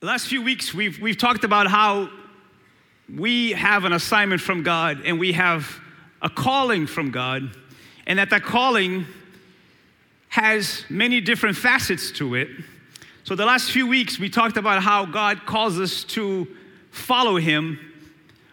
The last few weeks, we've, we've talked about how we have an assignment from God and we have a calling from God, and that that calling has many different facets to it. So, the last few weeks, we talked about how God calls us to follow Him,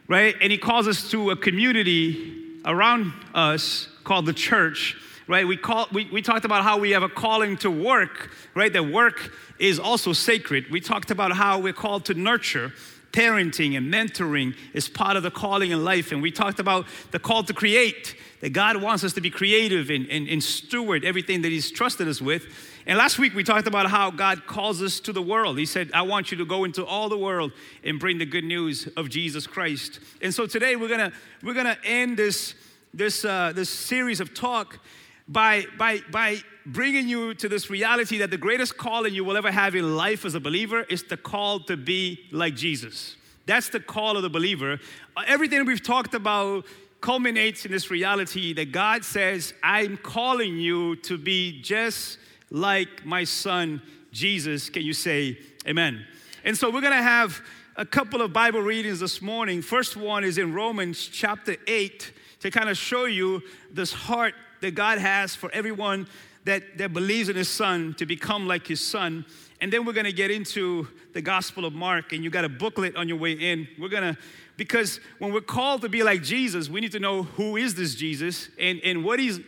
right? And He calls us to a community around us called the church right? We, call, we, we talked about how we have a calling to work, right? That work is also sacred. We talked about how we're called to nurture. Parenting and mentoring is part of the calling in life. And we talked about the call to create, that God wants us to be creative and, and, and steward everything that He's trusted us with. And last week we talked about how God calls us to the world. He said, I want you to go into all the world and bring the good news of Jesus Christ. And so today we're gonna, we're gonna end this, this, uh, this series of talk by, by, by bringing you to this reality that the greatest calling you will ever have in life as a believer is the call to be like Jesus. That's the call of the believer. Everything we've talked about culminates in this reality that God says, I'm calling you to be just like my son Jesus. Can you say amen? And so we're going to have a couple of Bible readings this morning. First one is in Romans chapter 8 to kind of show you this heart that God has for everyone that, that believes in his son to become like his son. And then we're going to get into the Gospel of Mark, and you got a booklet on your way in. We're going to, because when we're called to be like Jesus, we need to know who is this Jesus and, and what, he's,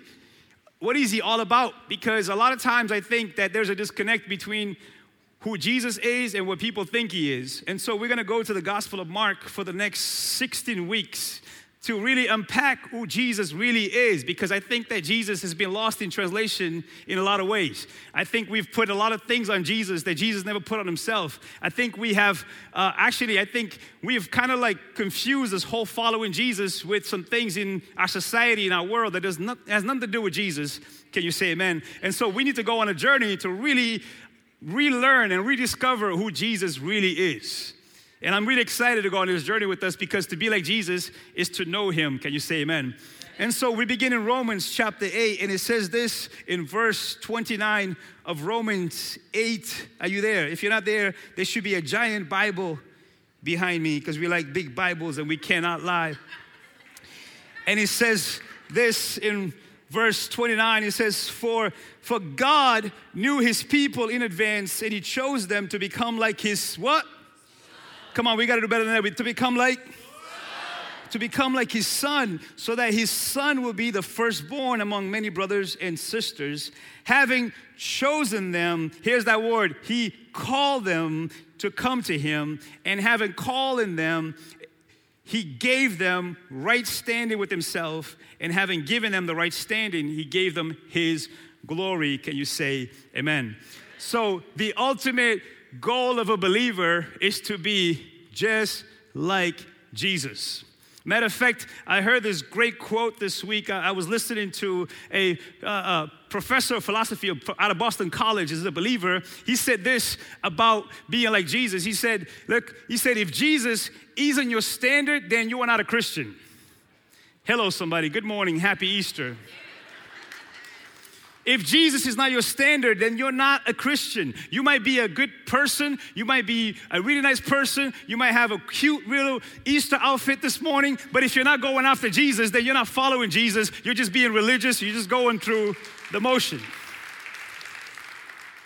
what is he all about? Because a lot of times I think that there's a disconnect between who Jesus is and what people think he is. And so we're going to go to the Gospel of Mark for the next 16 weeks to really unpack who Jesus really is because I think that Jesus has been lost in translation in a lot of ways. I think we've put a lot of things on Jesus that Jesus never put on himself. I think we have, uh, actually, I think we have kind of like confused this whole following Jesus with some things in our society, in our world that does not, has nothing to do with Jesus. Can you say amen? And so we need to go on a journey to really relearn and rediscover who Jesus really is. And I'm really excited to go on this journey with us because to be like Jesus is to know him. Can you say amen? And so we begin in Romans chapter 8, and it says this in verse 29 of Romans 8. Are you there? If you're not there, there should be a giant Bible behind me because we like big Bibles and we cannot lie. And it says this in verse 29 it says for for god knew his people in advance and he chose them to become like his what Come on, we got to do better than that. To become like to become like his son, so that his son will be the firstborn among many brothers and sisters. Having chosen them, here's that word, he called them to come to him, and having called in them, he gave them right standing with himself, and having given them the right standing, he gave them his glory. Can you say amen? So, the ultimate goal of a believer is to be just like Jesus. Matter of fact, I heard this great quote this week. I, was listening to a, uh, a professor of philosophy out of Boston College, is a believer. He said this about being like Jesus. He said, Look, he said, if Jesus isn't your standard, then you are not a Christian. Hello, somebody. Good morning. Happy Easter. If Jesus is not your standard, then you're not a Christian. You might be a good person. You might be a really nice person. You might have a cute little Easter outfit this morning. But if you're not going after Jesus, then you're not following Jesus. You're just being religious. You're just going through the motion.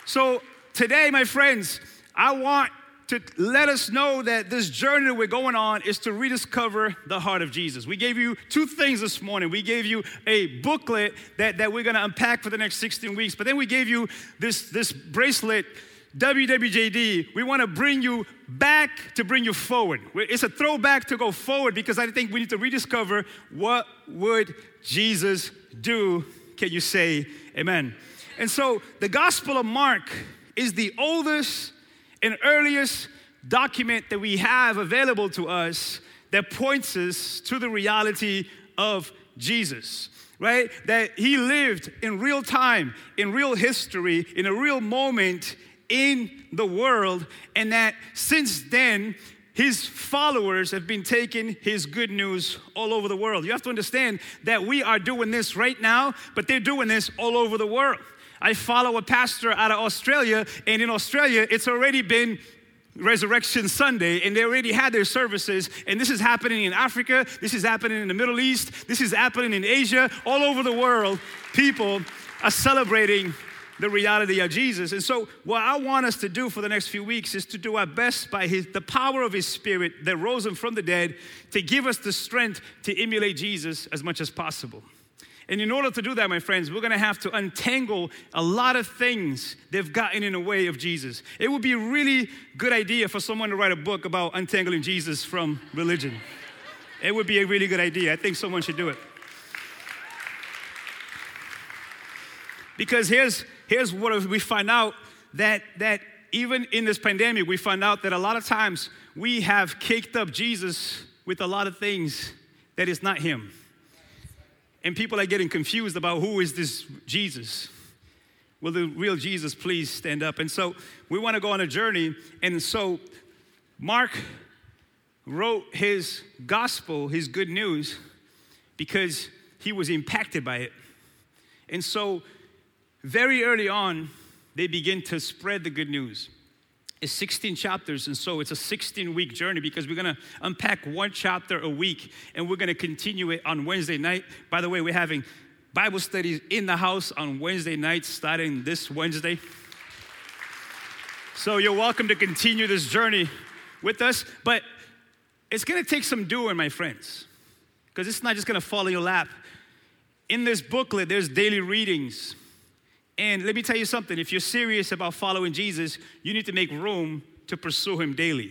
So today, my friends, I want to let us know that this journey that we're going on is to rediscover the heart of Jesus. We gave you two things this morning. We gave you a booklet that, that we're going to unpack for the next 16 weeks, but then we gave you this, this bracelet. WWJD, we want to bring you back to bring you forward. It's a throwback to go forward because I think we need to rediscover what would Jesus do? Can you say amen? And so the Gospel of Mark is the oldest and earliest document that we have available to us that points us to the reality of Jesus, right? That he lived in real time, in real history, in a real moment in the world, and that since then, his followers have been taking his good news all over the world. You have to understand that we are doing this right now, but they're doing this all over the world. I follow a pastor out of Australia, and in Australia, it's already been Resurrection Sunday, and they already had their services. And this is happening in Africa, this is happening in the Middle East, this is happening in Asia, all over the world. People are celebrating the reality of Jesus. And so, what I want us to do for the next few weeks is to do our best by his, the power of His Spirit that rose Him from the dead to give us the strength to emulate Jesus as much as possible. And in order to do that, my friends, we're gonna have to untangle a lot of things they've gotten in the way of Jesus. It would be a really good idea for someone to write a book about untangling Jesus from religion. It would be a really good idea. I think someone should do it. Because here's, here's what we find out that, that even in this pandemic, we find out that a lot of times we have caked up Jesus with a lot of things that is not Him. And people are getting confused about who is this Jesus. Will the real Jesus please stand up? And so we want to go on a journey. And so Mark wrote his gospel, his good news, because he was impacted by it. And so very early on, they begin to spread the good news. It's 16 chapters, and so it's a 16 week journey because we're gonna unpack one chapter a week and we're gonna continue it on Wednesday night. By the way, we're having Bible studies in the house on Wednesday nights starting this Wednesday. So you're welcome to continue this journey with us, but it's gonna take some doing, my friends, because it's not just gonna fall in your lap. In this booklet, there's daily readings and let me tell you something if you're serious about following Jesus, you need to make room to pursue Him daily.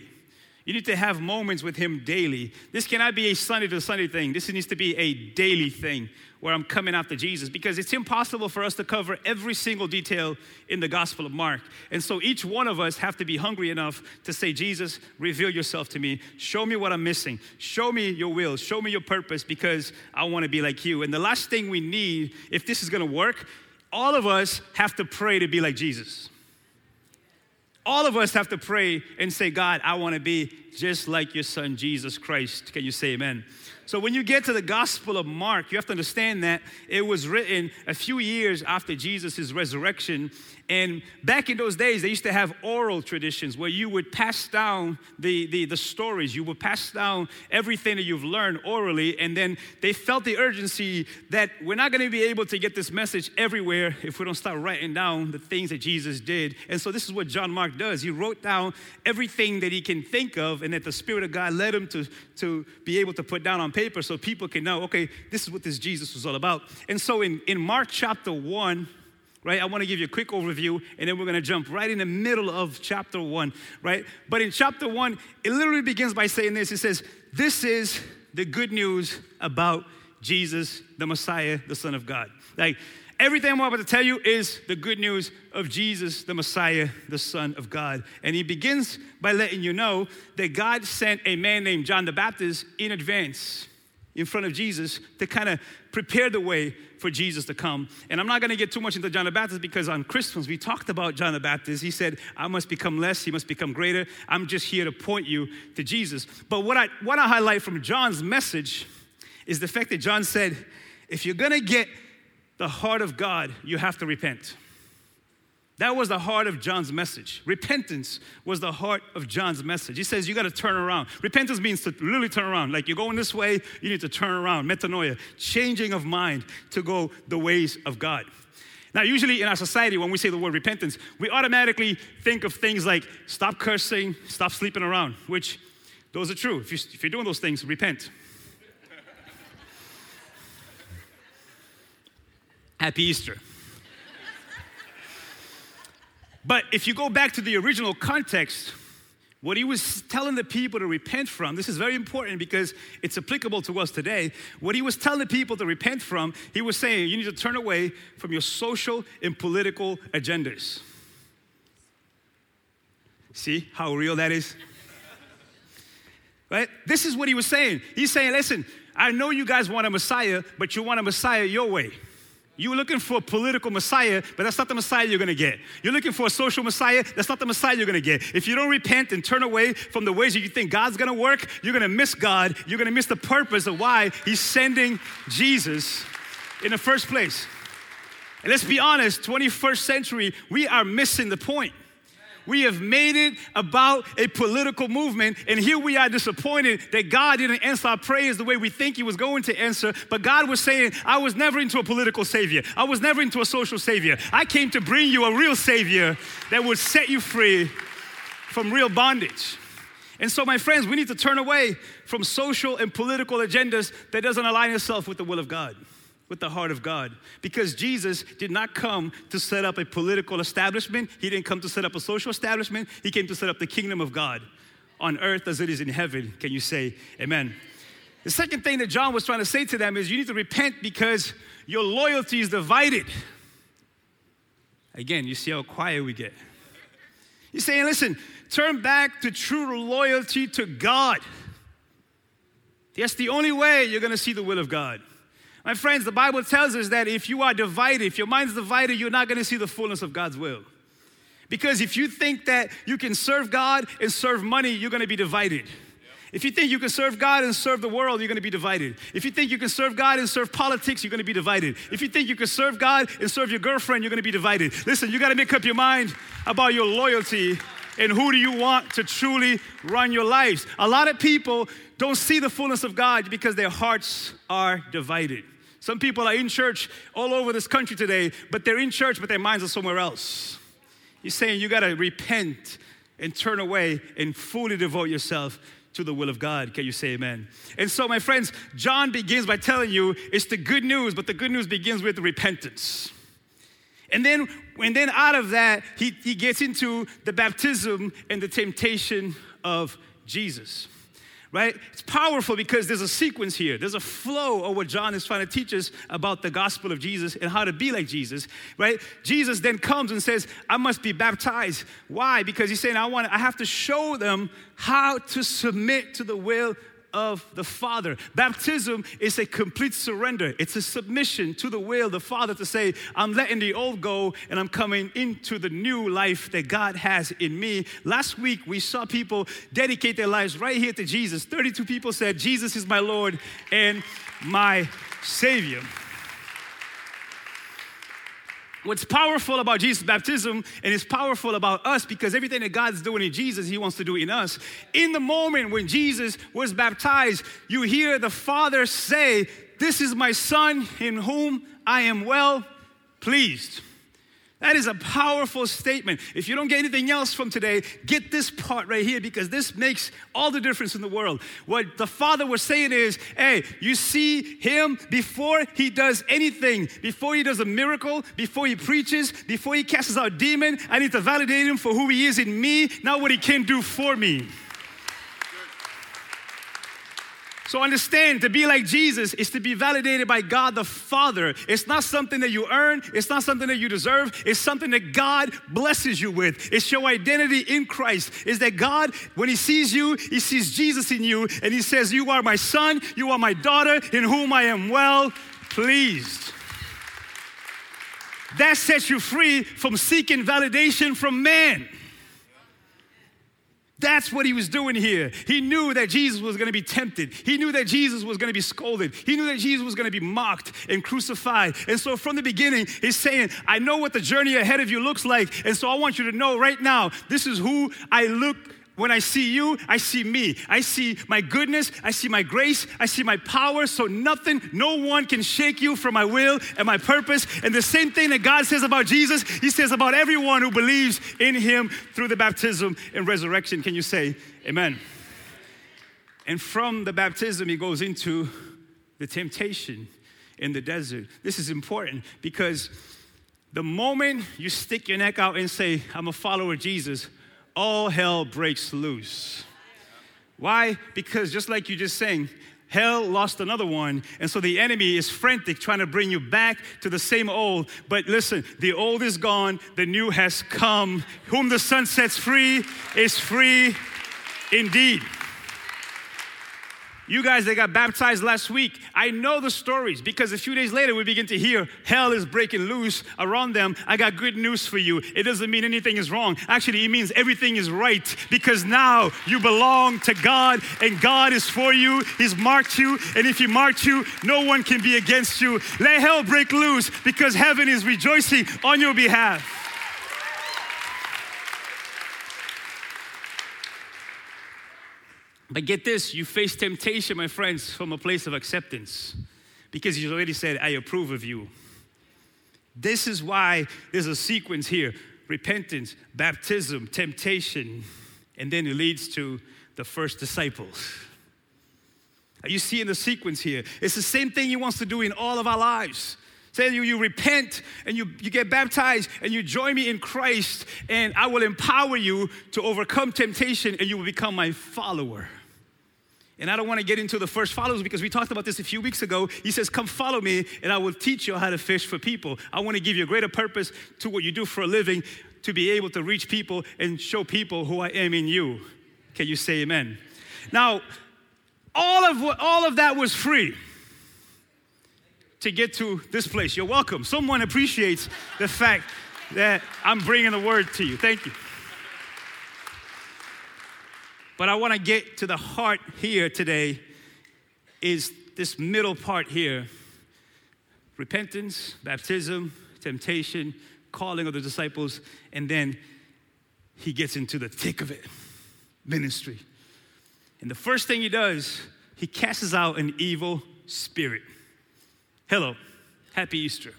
You need to have moments with Him daily. This cannot be a Sunday to Sunday thing. This needs to be a daily thing where I'm coming after Jesus because it's impossible for us to cover every single detail in the Gospel of Mark. And so each one of us have to be hungry enough to say, Jesus, reveal yourself to me. Show me what I'm missing. Show me your will. Show me your purpose because I want to be like you. And the last thing we need, if this is going to work, all of us have to pray to be like Jesus. All of us have to pray and say, God, I want to be just like your son, Jesus Christ. Can you say amen? So when you get to the Gospel of Mark, you have to understand that it was written a few years after Jesus' resurrection. And back in those days, they used to have oral traditions where you would pass down the, the, the stories, you would pass down everything that you've learned orally. And then they felt the urgency that we're not going to be able to get this message everywhere if we don't start writing down the things that Jesus did. And so this is what John Mark does. He wrote down everything that he can think of and that the Spirit of God led him to, to be able to put down on paper so people can know, okay, this is what this Jesus was all about. And so in, in Mark chapter 1, right, I want to give you a quick overview and then we're going to jump right in the middle of chapter 1, right? But in chapter 1, it literally begins by saying this it says, This is the good news about Jesus, the Messiah, the Son of God. Like, Everything I'm about to tell you is the good news of Jesus, the Messiah, the Son of God. And he begins by letting you know that God sent a man named John the Baptist in advance in front of Jesus to kind of prepare the way for Jesus to come. And I'm not going to get too much into John the Baptist because on Christmas we talked about John the Baptist. He said, I must become less, he must become greater. I'm just here to point you to Jesus. But what I want to highlight from John's message is the fact that John said, if you're going to get the heart of God, you have to repent. That was the heart of John's message. Repentance was the heart of John's message. He says you got to turn around. Repentance means to literally turn around. Like you're going this way, you need to turn around. Metanoia, changing of mind to go the ways of God. Now, usually in our society, when we say the word repentance, we automatically think of things like stop cursing, stop sleeping around, which those are true. If, you, if you're doing those things, repent. Happy Easter. But if you go back to the original context, what he was telling the people to repent from, this is very important because it's applicable to us today. What he was telling the people to repent from, he was saying, you need to turn away from your social and political agendas. See how real that is? right? This is what he was saying. He's saying, listen, I know you guys want a Messiah, but you want a Messiah your way. You're looking for a political Messiah, but that's not the Messiah you're gonna get. You're looking for a social Messiah, that's not the Messiah you're gonna get. If you don't repent and turn away from the ways that you think God's gonna work, you're gonna miss God. You're gonna miss the purpose of why He's sending Jesus in the first place. And let's be honest, 21st century, we are missing the point. We have made it about a political movement, and here we are disappointed that God didn't answer our prayers the way we think He was going to answer. But God was saying, I was never into a political savior, I was never into a social savior. I came to bring you a real savior that would set you free from real bondage. And so, my friends, we need to turn away from social and political agendas that doesn't align itself with the will of God, with the heart of God. Because Jesus did not come to set up a political establishment, He didn't come to set up a social establishment, He came to set up the kingdom of God on earth as it is in heaven. Can you say amen? The second thing that John was trying to say to them is you need to repent because your loyalty is divided. Again, you see how quiet we get. He's saying, listen, turn back to true loyalty to God. That's the only way you're going to see the will of God. My friends, the Bible tells us that if you are divided, if your mind's divided, you're not going to see the fullness of God's will. Because if you think that you can serve God and serve money, you're going to be divided. If you think you can serve God and serve the world, you're going to be divided. If you think you can serve God and serve politics, you're going to be divided. If you think you can serve God and serve your girlfriend, you're going to be divided. Listen, you got to make up your mind about your loyalty and who do you want to truly run your lives. A lot of people don't see the fullness of God because their hearts are divided. Some people are in church all over this country today, but they're in church, but their minds are somewhere else. He's saying you got to repent and turn away and fully devote yourself to the will of God. Can you say amen? And so, my friends, John begins by telling you it's the good news, but the good news begins with repentance. And then, and then out of that, he, he gets into the baptism and the temptation of Jesus right? It's powerful because there's a sequence here. There's a flow of what John is trying to teach us about the gospel of Jesus and how to be like Jesus, right? Jesus then comes and says, I must be baptized. Why? Because he's saying, I want I have to show them how to submit to the will of the Father. Baptism is a complete surrender, it's a submission to the will of the Father to say, I'm letting the old go and I'm coming into the new life that God has in me. Last week, we saw people dedicate their lives right here to Jesus. 32 people said, Jesus is my Lord and my Savior. What's powerful about Jesus' baptism and it's powerful about us because everything that God's doing in Jesus, He wants to do in us. In the moment when Jesus was baptized, you hear the Father say, This is my Son in whom I am well pleased. That is a powerful statement. If you don't get anything else from today, get this part right here because this makes all the difference in the world. What the Father was saying is, hey, you see him before he does anything, before he does a miracle, before he preaches, before he casts out a demon, I need to validate him for who he is in me, not what he can do for me. So understand to be like Jesus is to be validated by God the Father. It's not something that you earn, it's not something that you deserve, it's something that God blesses you with. It's your identity in Christ. Is that God, when He sees you, He sees Jesus in you, and He says, You are my son, you are my daughter, in whom I am well pleased. That sets you free from seeking validation from man. That's what he was doing here. He knew that Jesus was going to be tempted. He knew that Jesus was going to be scolded. He knew that Jesus was going to be mocked and crucified. And so from the beginning, he's saying, I know what the journey ahead of you looks like. And so I want you to know right now, this is who I look when I see you, I see me. I see my goodness, I see my grace, I see my power. So nothing, no one can shake you from my will and my purpose. And the same thing that God says about Jesus, He says about everyone who believes in Him through the baptism and resurrection. Can you say amen? And from the baptism, He goes into the temptation in the desert. This is important because the moment you stick your neck out and say, I'm a follower of Jesus, all hell breaks loose. Why? Because just like you just saying, hell lost another one. And so the enemy is frantic trying to bring you back to the same old. But listen, the old is gone, the new has come. Whom the Son sets free is free indeed. You guys that got baptized last week, I know the stories because a few days later we begin to hear hell is breaking loose around them. I got good news for you. It doesn't mean anything is wrong. Actually, it means everything is right because now you belong to God and God is for you. He's marked you, and if He marked you, no one can be against you. Let hell break loose because heaven is rejoicing on your behalf. But get this you face temptation, my friends, from a place of acceptance because He's already said, I approve of you. This is why there's a sequence here repentance, baptism, temptation, and then it leads to the first disciples. Are you seeing the sequence here? It's the same thing He wants to do in all of our lives. Say you, you repent and you, you get baptized and you join me in Christ, and I will empower you to overcome temptation and you will become my follower. And I don't want to get into the first followers because we talked about this a few weeks ago. He says, Come follow me, and I will teach you how to fish for people. I want to give you a greater purpose to what you do for a living to be able to reach people and show people who I am in you. Can you say amen? Now, all of, what, all of that was free to get to this place. You're welcome. Someone appreciates the fact that I'm bringing the word to you. Thank you. But I want to get to the heart here today is this middle part here repentance, baptism, temptation, calling of the disciples, and then he gets into the thick of it ministry. And the first thing he does, he casts out an evil spirit. Hello, happy Easter.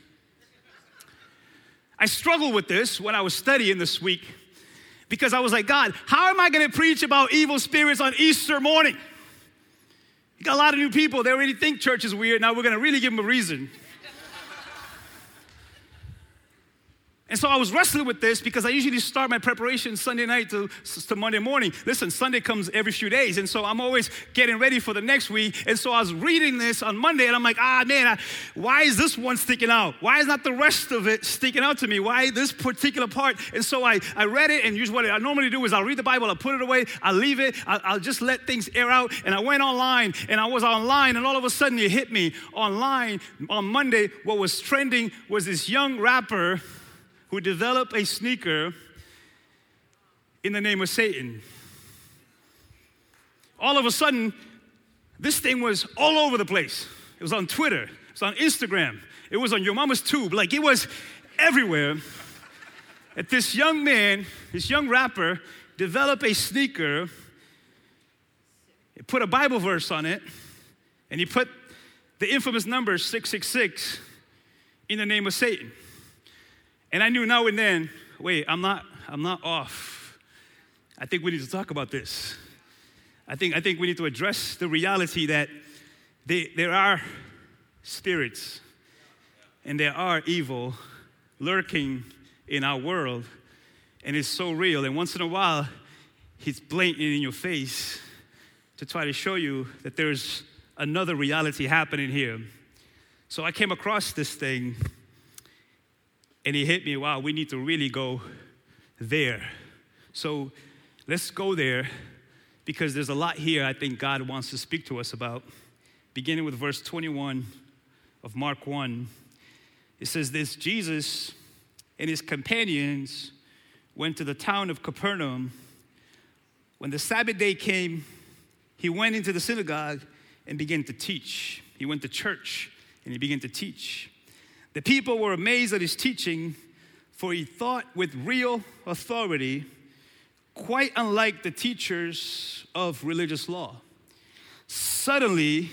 I struggled with this when I was studying this week because I was like, God, how am I going to preach about evil spirits on Easter morning? You got a lot of new people. They already think church is weird. Now we're going to really give them a reason. And so I was wrestling with this because I usually start my preparation Sunday night to, to Monday morning. Listen, Sunday comes every few days, and so I'm always getting ready for the next week. And so I was reading this on Monday, and I'm like, ah, man, I, why is this one sticking out? Why is not the rest of it sticking out to me? Why this particular part? And so I, I read it, and usually what I normally do is I'll read the Bible, I'll put it away, I'll leave it, I'll, I'll just let things air out. And I went online, and I was online, and all of a sudden it hit me online on Monday. What was trending was this young rapper who developed a sneaker in the name of Satan. All of a sudden, this thing was all over the place. It was on Twitter, it was on Instagram, it was on your mama's tube, like it was everywhere. That this young man, this young rapper, developed a sneaker, he put a Bible verse on it, and he put the infamous number 666 in the name of Satan. And I knew now and then, wait, I'm not, I'm not off. I think we need to talk about this. I think, I think we need to address the reality that they, there are spirits and there are evil lurking in our world, and it's so real. And once in a while, he's blatant in your face to try to show you that there's another reality happening here. So I came across this thing and he hit me, wow, we need to really go there. So let's go there because there's a lot here I think God wants to speak to us about. Beginning with verse 21 of Mark 1, it says this Jesus and his companions went to the town of Capernaum. When the Sabbath day came, he went into the synagogue and began to teach. He went to church and he began to teach. The people were amazed at his teaching, for he taught with real authority, quite unlike the teachers of religious law. Suddenly,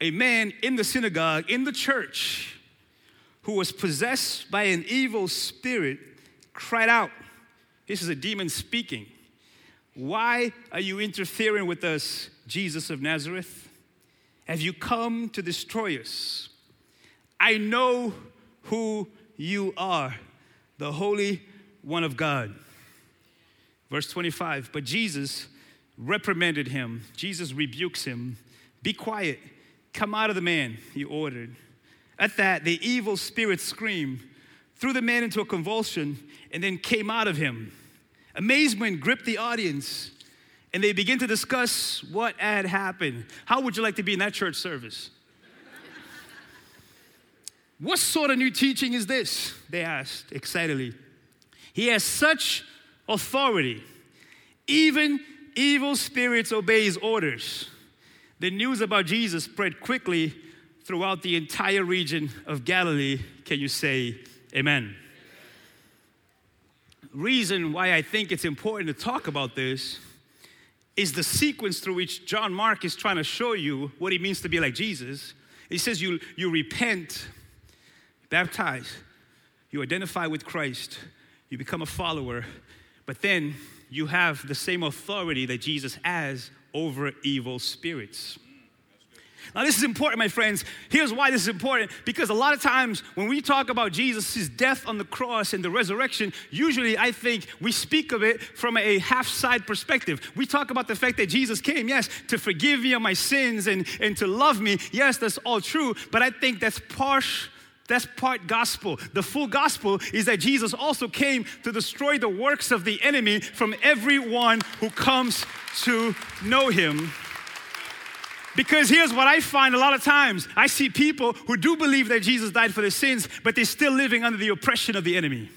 a man in the synagogue, in the church, who was possessed by an evil spirit, cried out. This is a demon speaking. Why are you interfering with us, Jesus of Nazareth? Have you come to destroy us? I know who you are, the Holy One of God. Verse 25, but Jesus reprimanded him. Jesus rebukes him. Be quiet. Come out of the man, he ordered. At that, the evil spirit screamed, threw the man into a convulsion, and then came out of him. Amazement gripped the audience, and they began to discuss what had happened. How would you like to be in that church service? What sort of new teaching is this? They asked excitedly. He has such authority. Even evil spirits obey his orders. The news about Jesus spread quickly throughout the entire region of Galilee. Can you say amen? Reason why I think it's important to talk about this is the sequence through which John Mark is trying to show you what it means to be like Jesus. He says you, you repent, baptize, you identify with Christ, you become a follower, but then you have the same authority that Jesus has over evil spirits. Now, this is important, my friends. Here's why this is important because a lot of times when we talk about Jesus' death on the cross and the resurrection, usually I think we speak of it from a half side perspective. We talk about the fact that Jesus came, yes, to forgive me of my sins and, and to love me. Yes, that's all true, but I think that's partial. That's part gospel. The full gospel is that Jesus also came to destroy the works of the enemy from everyone who comes to know him. Because here's what I find a lot of times I see people who do believe that Jesus died for their sins, but they're still living under the oppression of the enemy.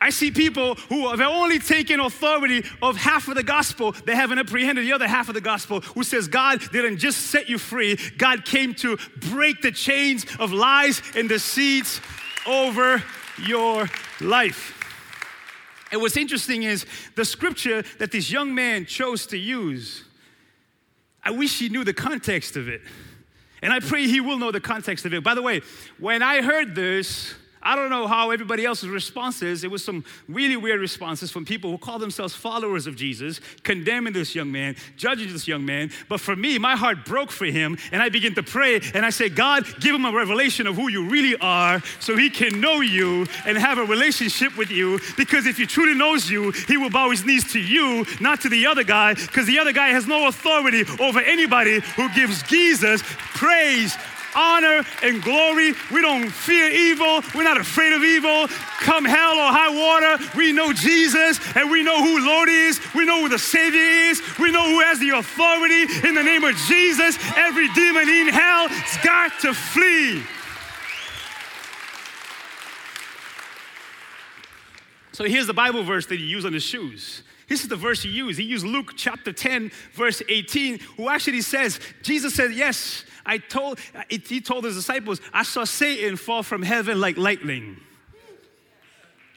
I see people who have only taken authority of half of the gospel, they haven't apprehended the other half of the gospel, who says God didn't just set you free, God came to break the chains of lies and deceits over your life. And what's interesting is the scripture that this young man chose to use I wish he knew the context of it. And I pray he will know the context of it. By the way, when I heard this, I don't know how everybody else's response is. It was some really weird responses from people who call themselves followers of Jesus, condemning this young man, judging this young man. But for me, my heart broke for him, and I began to pray and I said, God, give him a revelation of who you really are so he can know you and have a relationship with you. Because if he truly knows you, he will bow his knees to you, not to the other guy, because the other guy has no authority over anybody who gives Jesus praise, honor and glory. We don't fear evil. We're not afraid of evil. Come hell or high water, we know Jesus and we know who Lord is. We know who the Savior is. We know who has the authority. In the name of Jesus, every demon in hell has got to flee. So here's the Bible verse that you use on the shoes. This is the verse he used. He used Luke chapter 10, verse 18, who actually says, Jesus said, Yes, I told, he told his disciples, I saw Satan fall from heaven like lightning.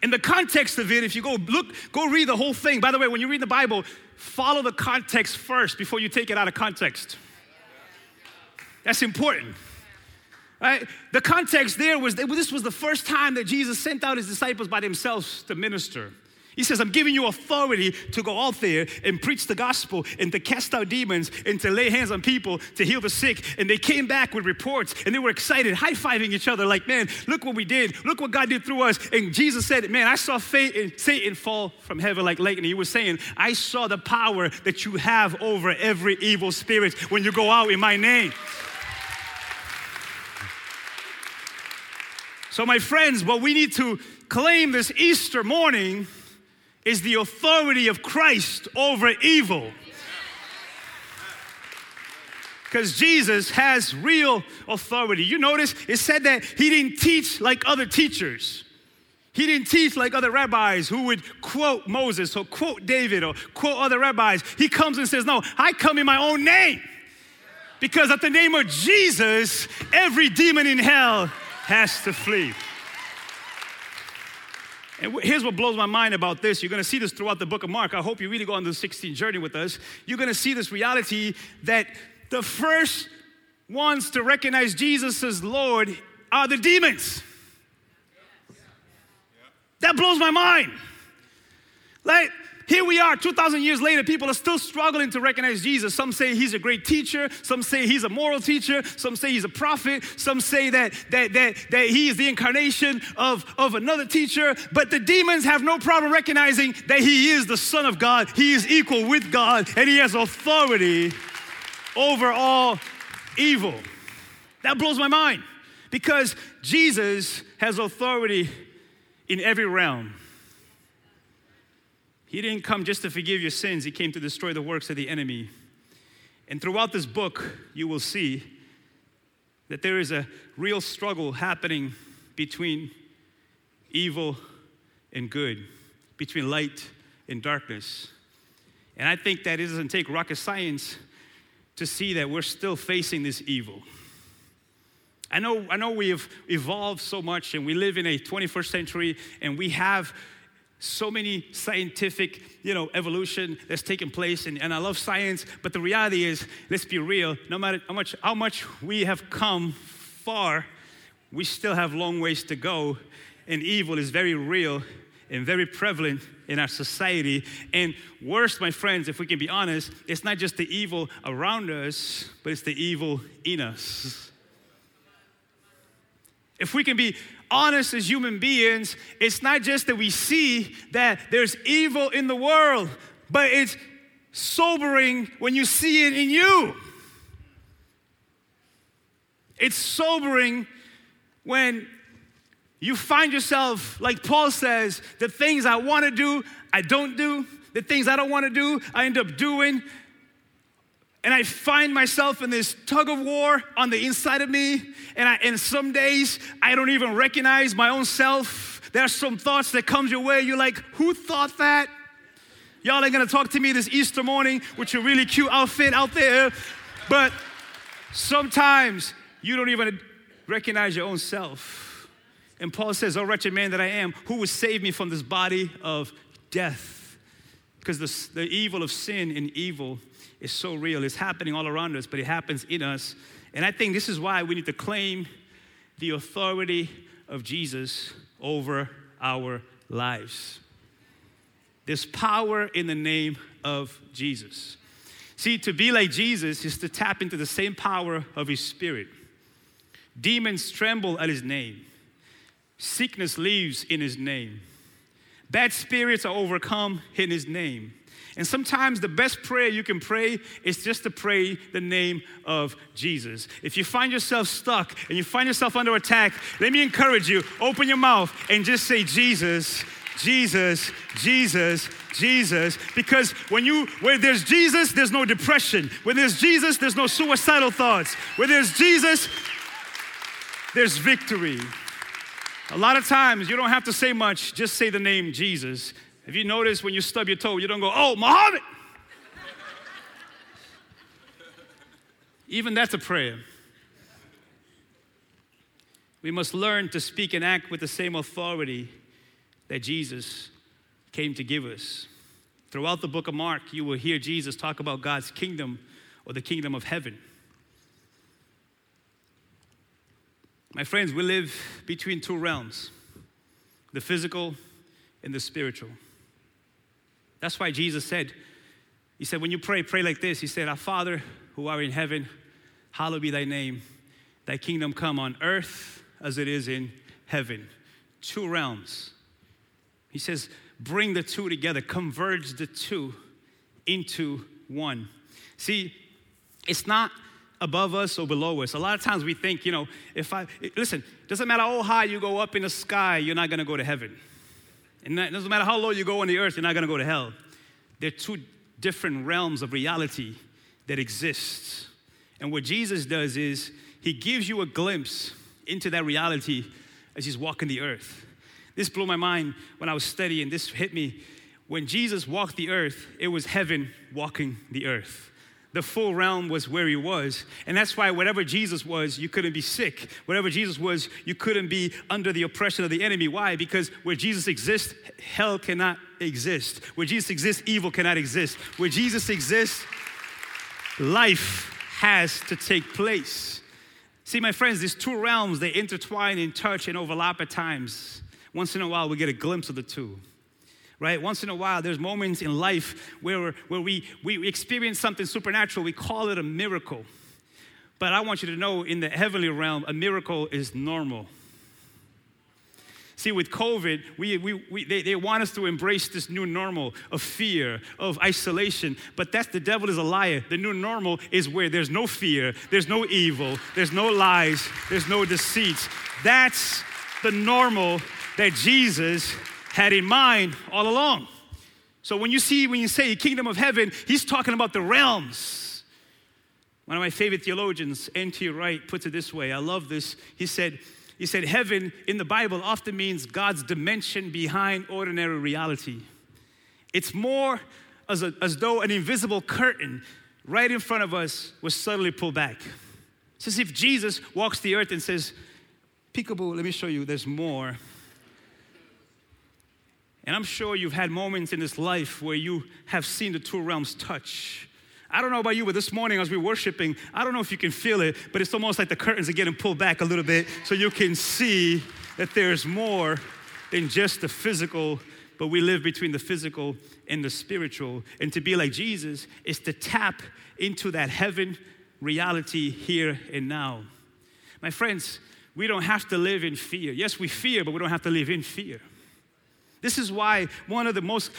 In the context of it, if you go look, go read the whole thing. By the way, when you read the Bible, follow the context first before you take it out of context. That's important. Right? The context there was this was the first time that Jesus sent out his disciples by themselves to minister. He says, I'm giving you authority to go out there and preach the gospel and to cast out demons and to lay hands on people to heal the sick. And they came back with reports and they were excited, high fiving each other, like, man, look what we did. Look what God did through us. And Jesus said, man, I saw Satan fall from heaven like lightning. He was saying, I saw the power that you have over every evil spirit when you go out in my name. So, my friends, what we need to claim this Easter morning is the authority of Christ over evil. Because Jesus has real authority. You notice it said that he didn't teach like other teachers. He didn't teach like other rabbis who would quote Moses or quote David or quote other rabbis. He comes and says, No, I come in my own name. Because at the name of Jesus, every demon in hell has to flee. And here's what blows my mind about this. You're going to see this throughout the book of Mark. I hope you really go on the 16 journey with us. You're going to see this reality that the first ones to recognize Jesus as Lord are the demons. That blows my mind. Like, here we are, 2,000 years later, people are still struggling to recognize Jesus. Some say he's a great teacher, some say he's a moral teacher, some say he's a prophet, some say that, that, that, that he is the incarnation of, of another teacher. But the demons have no problem recognizing that he is the Son of God, he is equal with God, and he has authority over all evil. That blows my mind because Jesus has authority in every realm. He didn't come just to forgive your sins, He came to destroy the works of the enemy. And throughout this book, you will see that there is a real struggle happening between evil and good, between light and darkness. And I think that it doesn't take rocket science to see that we're still facing this evil. I know, I know we have evolved so much and we live in a 21st century and we have so many scientific, you know, evolution that's taken place, and, and I love science, but the reality is, let's be real, no matter how much, how much we have come far, we still have long ways to go, and evil is very real and very prevalent in our society. And worse, my friends, if we can be honest, it's not just the evil around us, but it's the evil in us. If we can be honest as human beings, it's not just that we see that there's evil in the world, but it's sobering when you see it in you. It's sobering when you find yourself, like Paul says, the things I want to do, I don't do. The things I don't want to do, I end up doing. And I find myself in this tug of war on the inside of me. And, I, and some days I don't even recognize my own self. There are some thoughts that comes your way. You're like, who thought that? Y'all ain't gonna talk to me this Easter morning with your really cute outfit out there. But sometimes you don't even recognize your own self. And Paul says, Oh, wretched man that I am, who will save me from this body of death? Because the, the evil of sin and evil is so real. It's happening all around us, but it happens in us. And I think this is why we need to claim the authority of Jesus over our lives. There's power in the name of Jesus. See, to be like Jesus is to tap into the same power of his spirit. Demons tremble at his name, sickness leaves in his name, bad spirits are overcome in his name. And sometimes the best prayer you can pray is just to pray the name of Jesus. If you find yourself stuck and you find yourself under attack, let me encourage you open your mouth and just say, Jesus, Jesus, Jesus, Jesus. Because when you where there's Jesus, there's no depression. Where there's Jesus, there's no suicidal thoughts. Where there's Jesus, there's victory. A lot of times you don't have to say much, just say the name Jesus. If you notice when you stub your toe, you don't go, oh, Muhammad. Even that's a prayer. We must learn to speak and act with the same authority that Jesus came to give us. Throughout the book of Mark, you will hear Jesus talk about God's kingdom or the kingdom of heaven. My friends, we live between two realms the physical and the spiritual. That's why Jesus said, He said, when you pray, pray like this. He said, Our Father who art in heaven, hallowed be thy name. Thy kingdom come on earth as it is in heaven. Two realms. He says, bring the two together, converge the two into one. See, it's not above us or below us. A lot of times we think, you know, if I, listen, doesn't matter how high you go up in the sky, you're not gonna go to heaven. And it doesn't matter how low you go on the earth, you're not going to go to hell. They're two different realms of reality that exist. And what Jesus does is he gives you a glimpse into that reality as he's walking the earth. This blew my mind when I was studying. This hit me. When Jesus walked the earth, it was heaven walking the earth the full realm was where he was. And that's why whatever Jesus was, you couldn't be sick. Whatever Jesus was, you couldn't be under the oppression of the enemy. Why? Because where Jesus exists, hell cannot exist. Where Jesus exists, evil cannot exist. Where Jesus exists, life has to take place. See, my friends, these two realms, they intertwine and touch and overlap at times. Once in a while, we get a glimpse of the two right? Once in a while, there's moments in life where, where we, we experience something supernatural. We call it a miracle. But I want you to know in the heavenly realm, a miracle is normal. See, with COVID, we, we, we, they, they want us to embrace this new normal of fear, of isolation, but that's the devil is a liar. The new normal is where there's no fear, there's no evil, there's no lies, there's no deceit. That's the normal that Jesus had in mind all along. So when you see, when you say kingdom of heaven, he's talking about the realms. One of my favorite theologians, N.T. Wright, puts it this way. I love this. He said, he said, heaven in the Bible often means God's dimension behind ordinary reality. It's more as, a, as though an invisible curtain right in front of us was suddenly pulled back. It's as if Jesus walks the earth and says, Peekaboo, let me show you, there's more And I'm sure you've had moments in this life where you have seen the two realms touch. I don't know about you, but this morning as we're worshiping, I don't know if you can feel it, but it's almost like the curtains are getting pulled back a little bit so you can see that there's more than just the physical, but we live between the physical and the spiritual. And to be like Jesus is to tap into that heaven reality here and now. My friends, we don't have to live in fear. Yes, we fear, but we don't have to live in fear. This is why one of the most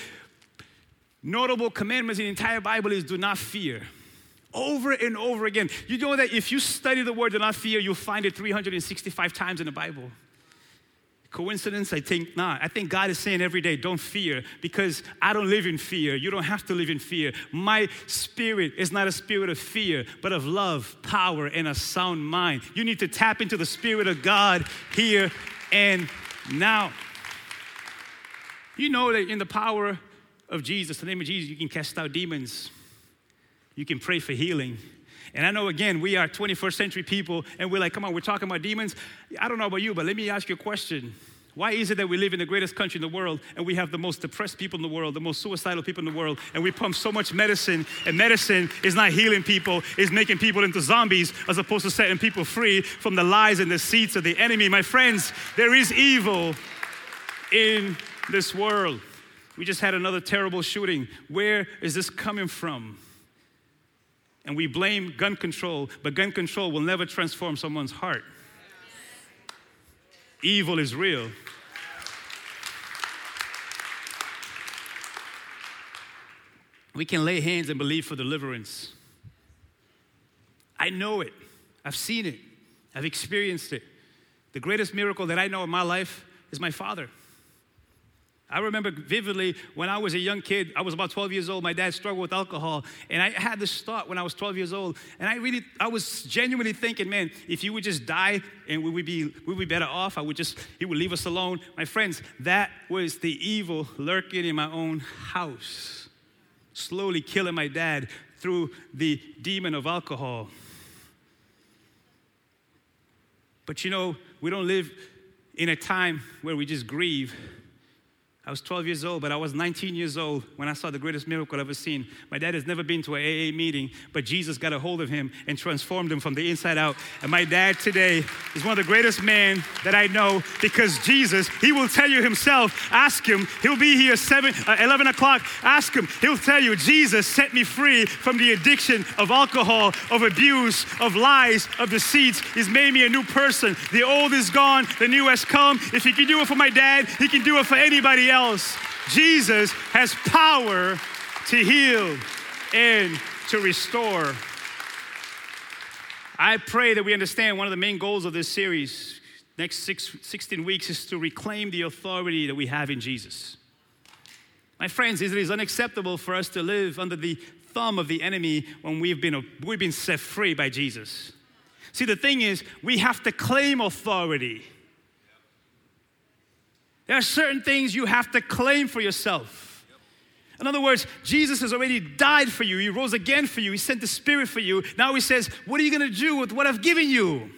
notable commandments in the entire Bible is do not fear. Over and over again. You know that if you study the word do not fear, you'll find it 365 times in the Bible. Coincidence? I think not. I think God is saying every day, don't fear, because I don't live in fear. You don't have to live in fear. My spirit is not a spirit of fear, but of love, power, and a sound mind. You need to tap into the Spirit of God here and now. You know that in the power of Jesus, the name of Jesus, you can cast out demons. You can pray for healing. And I know again, we are 21st century people, and we're like, come on, we're talking about demons. I don't know about you, but let me ask you a question. Why is it that we live in the greatest country in the world and we have the most depressed people in the world, the most suicidal people in the world, and we pump so much medicine, and medicine is not healing people, is making people into zombies as opposed to setting people free from the lies and deceits of the enemy? My friends, there is evil in this world. We just had another terrible shooting. Where is this coming from? And we blame gun control, but gun control will never transform someone's heart. Evil is real. We can lay hands and believe for deliverance. I know it. I've seen it. I've experienced it. The greatest miracle that I know in my life is my father. I remember vividly when I was a young kid, I was about 12 years old, my dad struggled with alcohol. And I had this thought when I was 12 years old. And I really, I was genuinely thinking, man, if you would just die and we would be, we would be better off, I would just, he would leave us alone. My friends, that was the evil lurking in my own house, slowly killing my dad through the demon of alcohol. But you know, we don't live in a time where we just grieve I was 12 years old, but I was 19 years old when I saw the greatest miracle I've ever seen. My dad has never been to an AA meeting, but Jesus got a hold of him and transformed him from the inside out. And my dad today is one of the greatest men that I know because Jesus, he will tell you himself. Ask him. He'll be here 7, uh, 11 o'clock. Ask him. He'll tell you, Jesus set me free from the addiction of alcohol, of abuse, of lies, of deceits. He's made me a new person. The old is gone, the new has come. If he can do it for my dad, he can do it for anybody else. Jesus has power to heal and to restore. I pray that we understand one of the main goals of this series, next six, 16 weeks, is to reclaim the authority that we have in Jesus. My friends, it is unacceptable for us to live under the thumb of the enemy when we've been, we've been set free by Jesus. See, the thing is, we have to claim authority. There are certain things you have to claim for yourself. In other words, Jesus has already died for you. He rose again for you. He sent the Spirit for you. Now He says, What are you going to do with what I've given you?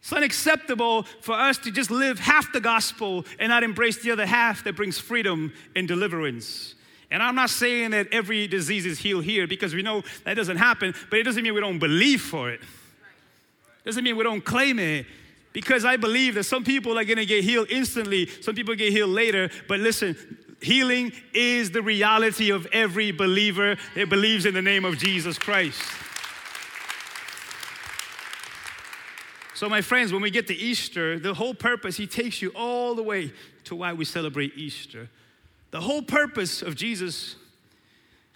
It's unacceptable for us to just live half the gospel and not embrace the other half that brings freedom and deliverance. And I'm not saying that every disease is healed here because we know that doesn't happen, but it doesn't mean we don't believe for it. Doesn't mean we don't claim it because I believe that some people are gonna get healed instantly, some people get healed later. But listen, healing is the reality of every believer that believes in the name of Jesus Christ. So, my friends, when we get to Easter, the whole purpose, he takes you all the way to why we celebrate Easter. The whole purpose of Jesus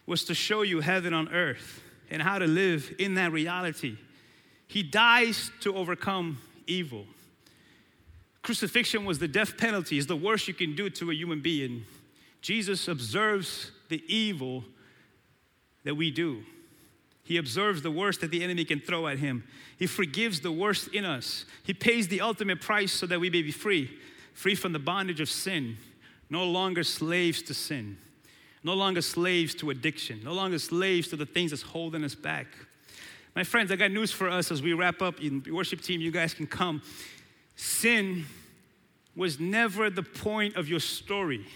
was to show you heaven on earth and how to live in that reality. He dies to overcome evil. Crucifixion was the death penalty, is the worst you can do to a human being. Jesus observes the evil that we do. He observes the worst that the enemy can throw at him. He forgives the worst in us. He pays the ultimate price so that we may be free, free from the bondage of sin, no longer slaves to sin, no longer slaves to addiction, no longer slaves to the things that's holding us back. My friends, I got news for us as we wrap up. In worship team, you guys can come. Sin was never the point of your story.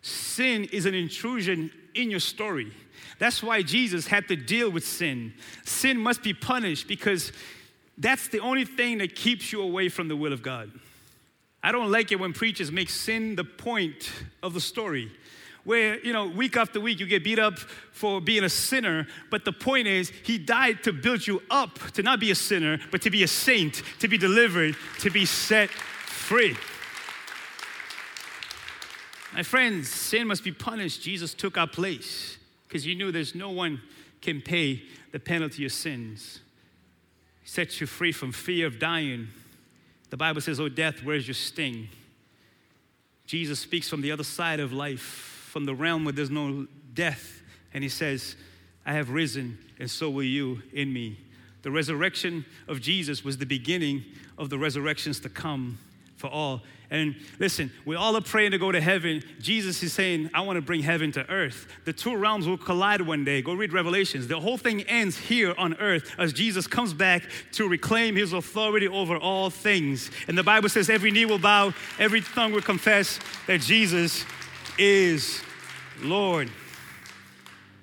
Sin is an intrusion in your story. That's why Jesus had to deal with sin. Sin must be punished because that's the only thing that keeps you away from the will of God. I don't like it when preachers make sin the point of the story. Where, you know, week after week you get beat up for being a sinner, but the point is, He died to build you up to not be a sinner, but to be a saint, to be delivered, to be set free. My friends, sin must be punished. Jesus took our place because He knew there's no one can pay the penalty of sins. He sets you free from fear of dying. The Bible says, Oh, death, where's your sting? Jesus speaks from the other side of life, from the realm where there's no death, and he says, I have risen, and so will you in me. The resurrection of Jesus was the beginning of the resurrections to come for all. And listen, we all are praying to go to heaven. Jesus is saying, I want to bring heaven to earth. The two realms will collide one day. Go read Revelations. The whole thing ends here on earth as Jesus comes back to reclaim his authority over all things. And the Bible says, every knee will bow, every tongue will confess that Jesus is Lord.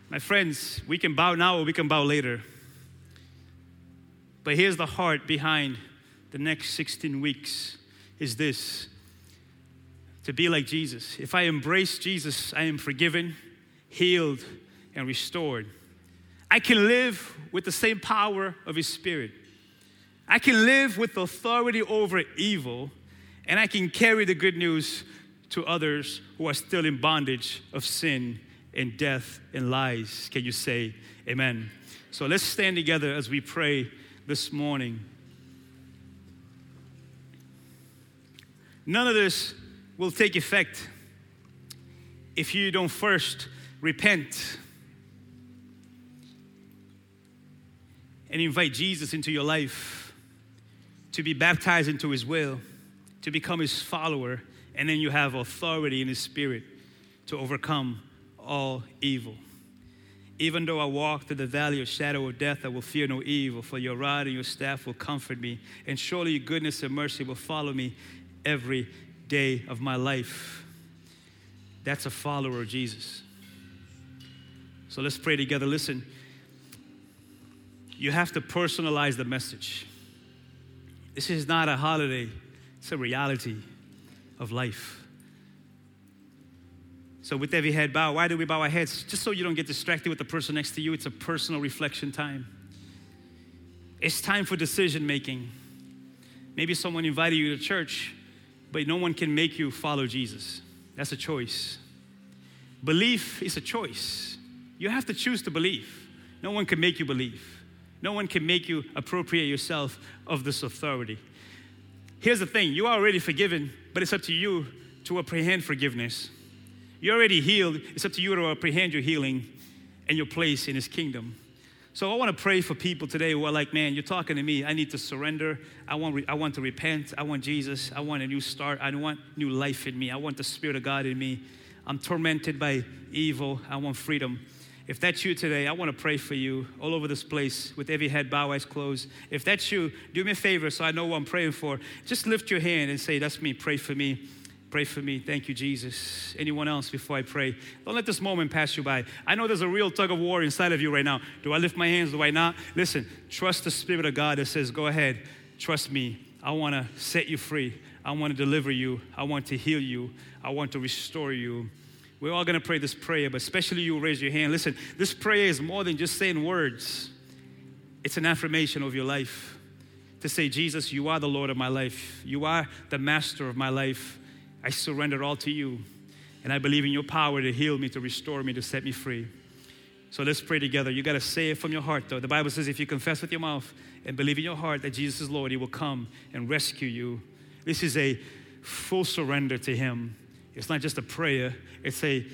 My friends, we can bow now or we can bow later. But here's the heart behind the next 16 weeks is this to be like Jesus. If I embrace Jesus, I am forgiven, healed, and restored. I can live with the same power of His Spirit. I can live with authority over evil, and I can carry the good news to others who are still in bondage of sin and death and lies. Can you say amen? So let's stand together as we pray this morning. None of this will take effect if you don't first repent and invite Jesus into your life to be baptized into his will, to become his follower, and then you have authority in his spirit to overcome all evil. Even though I walk through the valley of shadow of death, I will fear no evil, for your rod and your staff will comfort me, and surely your goodness and mercy will follow me every day of my life. That's a follower of Jesus. So let's pray together. Listen, you have to personalize the message. This is not a holiday, it's a reality of life. So, with every head bow, why do we bow our heads? Just so you don't get distracted with the person next to you. It's a personal reflection time. It's time for decision making. Maybe someone invited you to church but no one can make you follow Jesus. That's a choice. Belief is a choice. You have to choose to believe. No one can make you believe. No one can make you appropriate yourself of this authority. Here's the thing you are already forgiven, but it's up to you to apprehend forgiveness. You're already healed, it's up to you to apprehend your healing and your place in His kingdom. So I want to pray for people today who are like, man, you're talking to me. I need to surrender. I want, re- I want to repent. I want Jesus. I want a new start. I want new life in me. I want the Spirit of God in me. I'm tormented by evil. I want freedom. If that's you today, I want to pray for you all over this place with every head bow, eyes closed. If that's you, do me a favor so I know what I'm praying for. Just lift your hand and say, That's me. Pray for me. Pray for me. Thank you, Jesus. Anyone else before I pray? Don't let this moment pass you by. I know there's a real tug of war inside of you right now. Do I lift my hands? Do I not? Listen, trust the Spirit of God that says, Go ahead, trust me. I want to set you free. I want to deliver you. I want to heal you. I want to restore you. We're all going to pray this prayer, but especially you raise your hand. Listen, this prayer is more than just saying words, it's an affirmation of your life. To say, Jesus, you are the Lord of my life. You are the master of my life. I surrender all to you. And I believe in your power to heal me, to restore me, to set me free. So let's pray together. You got to say it from your heart, though. The Bible says if you confess with your mouth and believe in your heart that Jesus is Lord, He will come and rescue you. This is a full surrender to Him. It's not just a prayer, it's a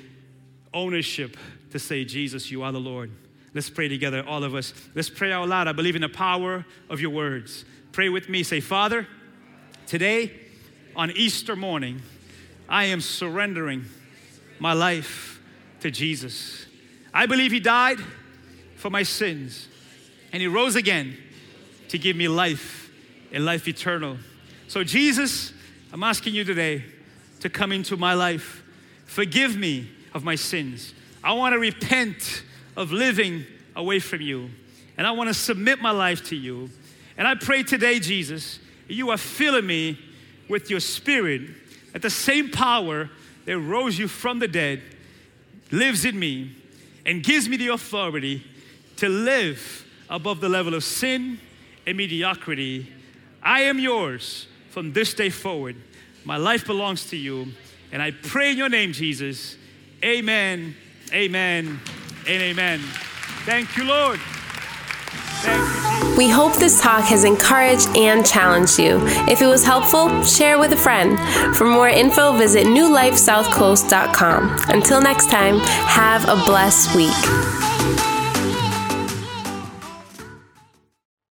ownership to say, Jesus, you are the Lord. Let's pray together, all of us. Let's pray out loud. I believe in the power of your words. Pray with me. Say, Father, today on Easter morning, I am surrendering my life to Jesus. I believe He died for my sins and He rose again to give me life and life eternal. So, Jesus, I'm asking you today to come into my life. Forgive me of my sins. I want to repent of living away from you. And I want to submit my life to you. And I pray today, Jesus, you are filling me with your spirit, that the same power that rose you from the dead lives in me and gives me the authority to live above the level of sin and mediocrity. I am yours from this day forward. My life belongs to you. And I pray in your name, Jesus. Amen, amen, and amen. Thank you, Lord. We hope this talk has encouraged and challenged you. If it was helpful, share with a friend. For more info, visit newlifesouthcoast.com. Until next time, have a blessed week.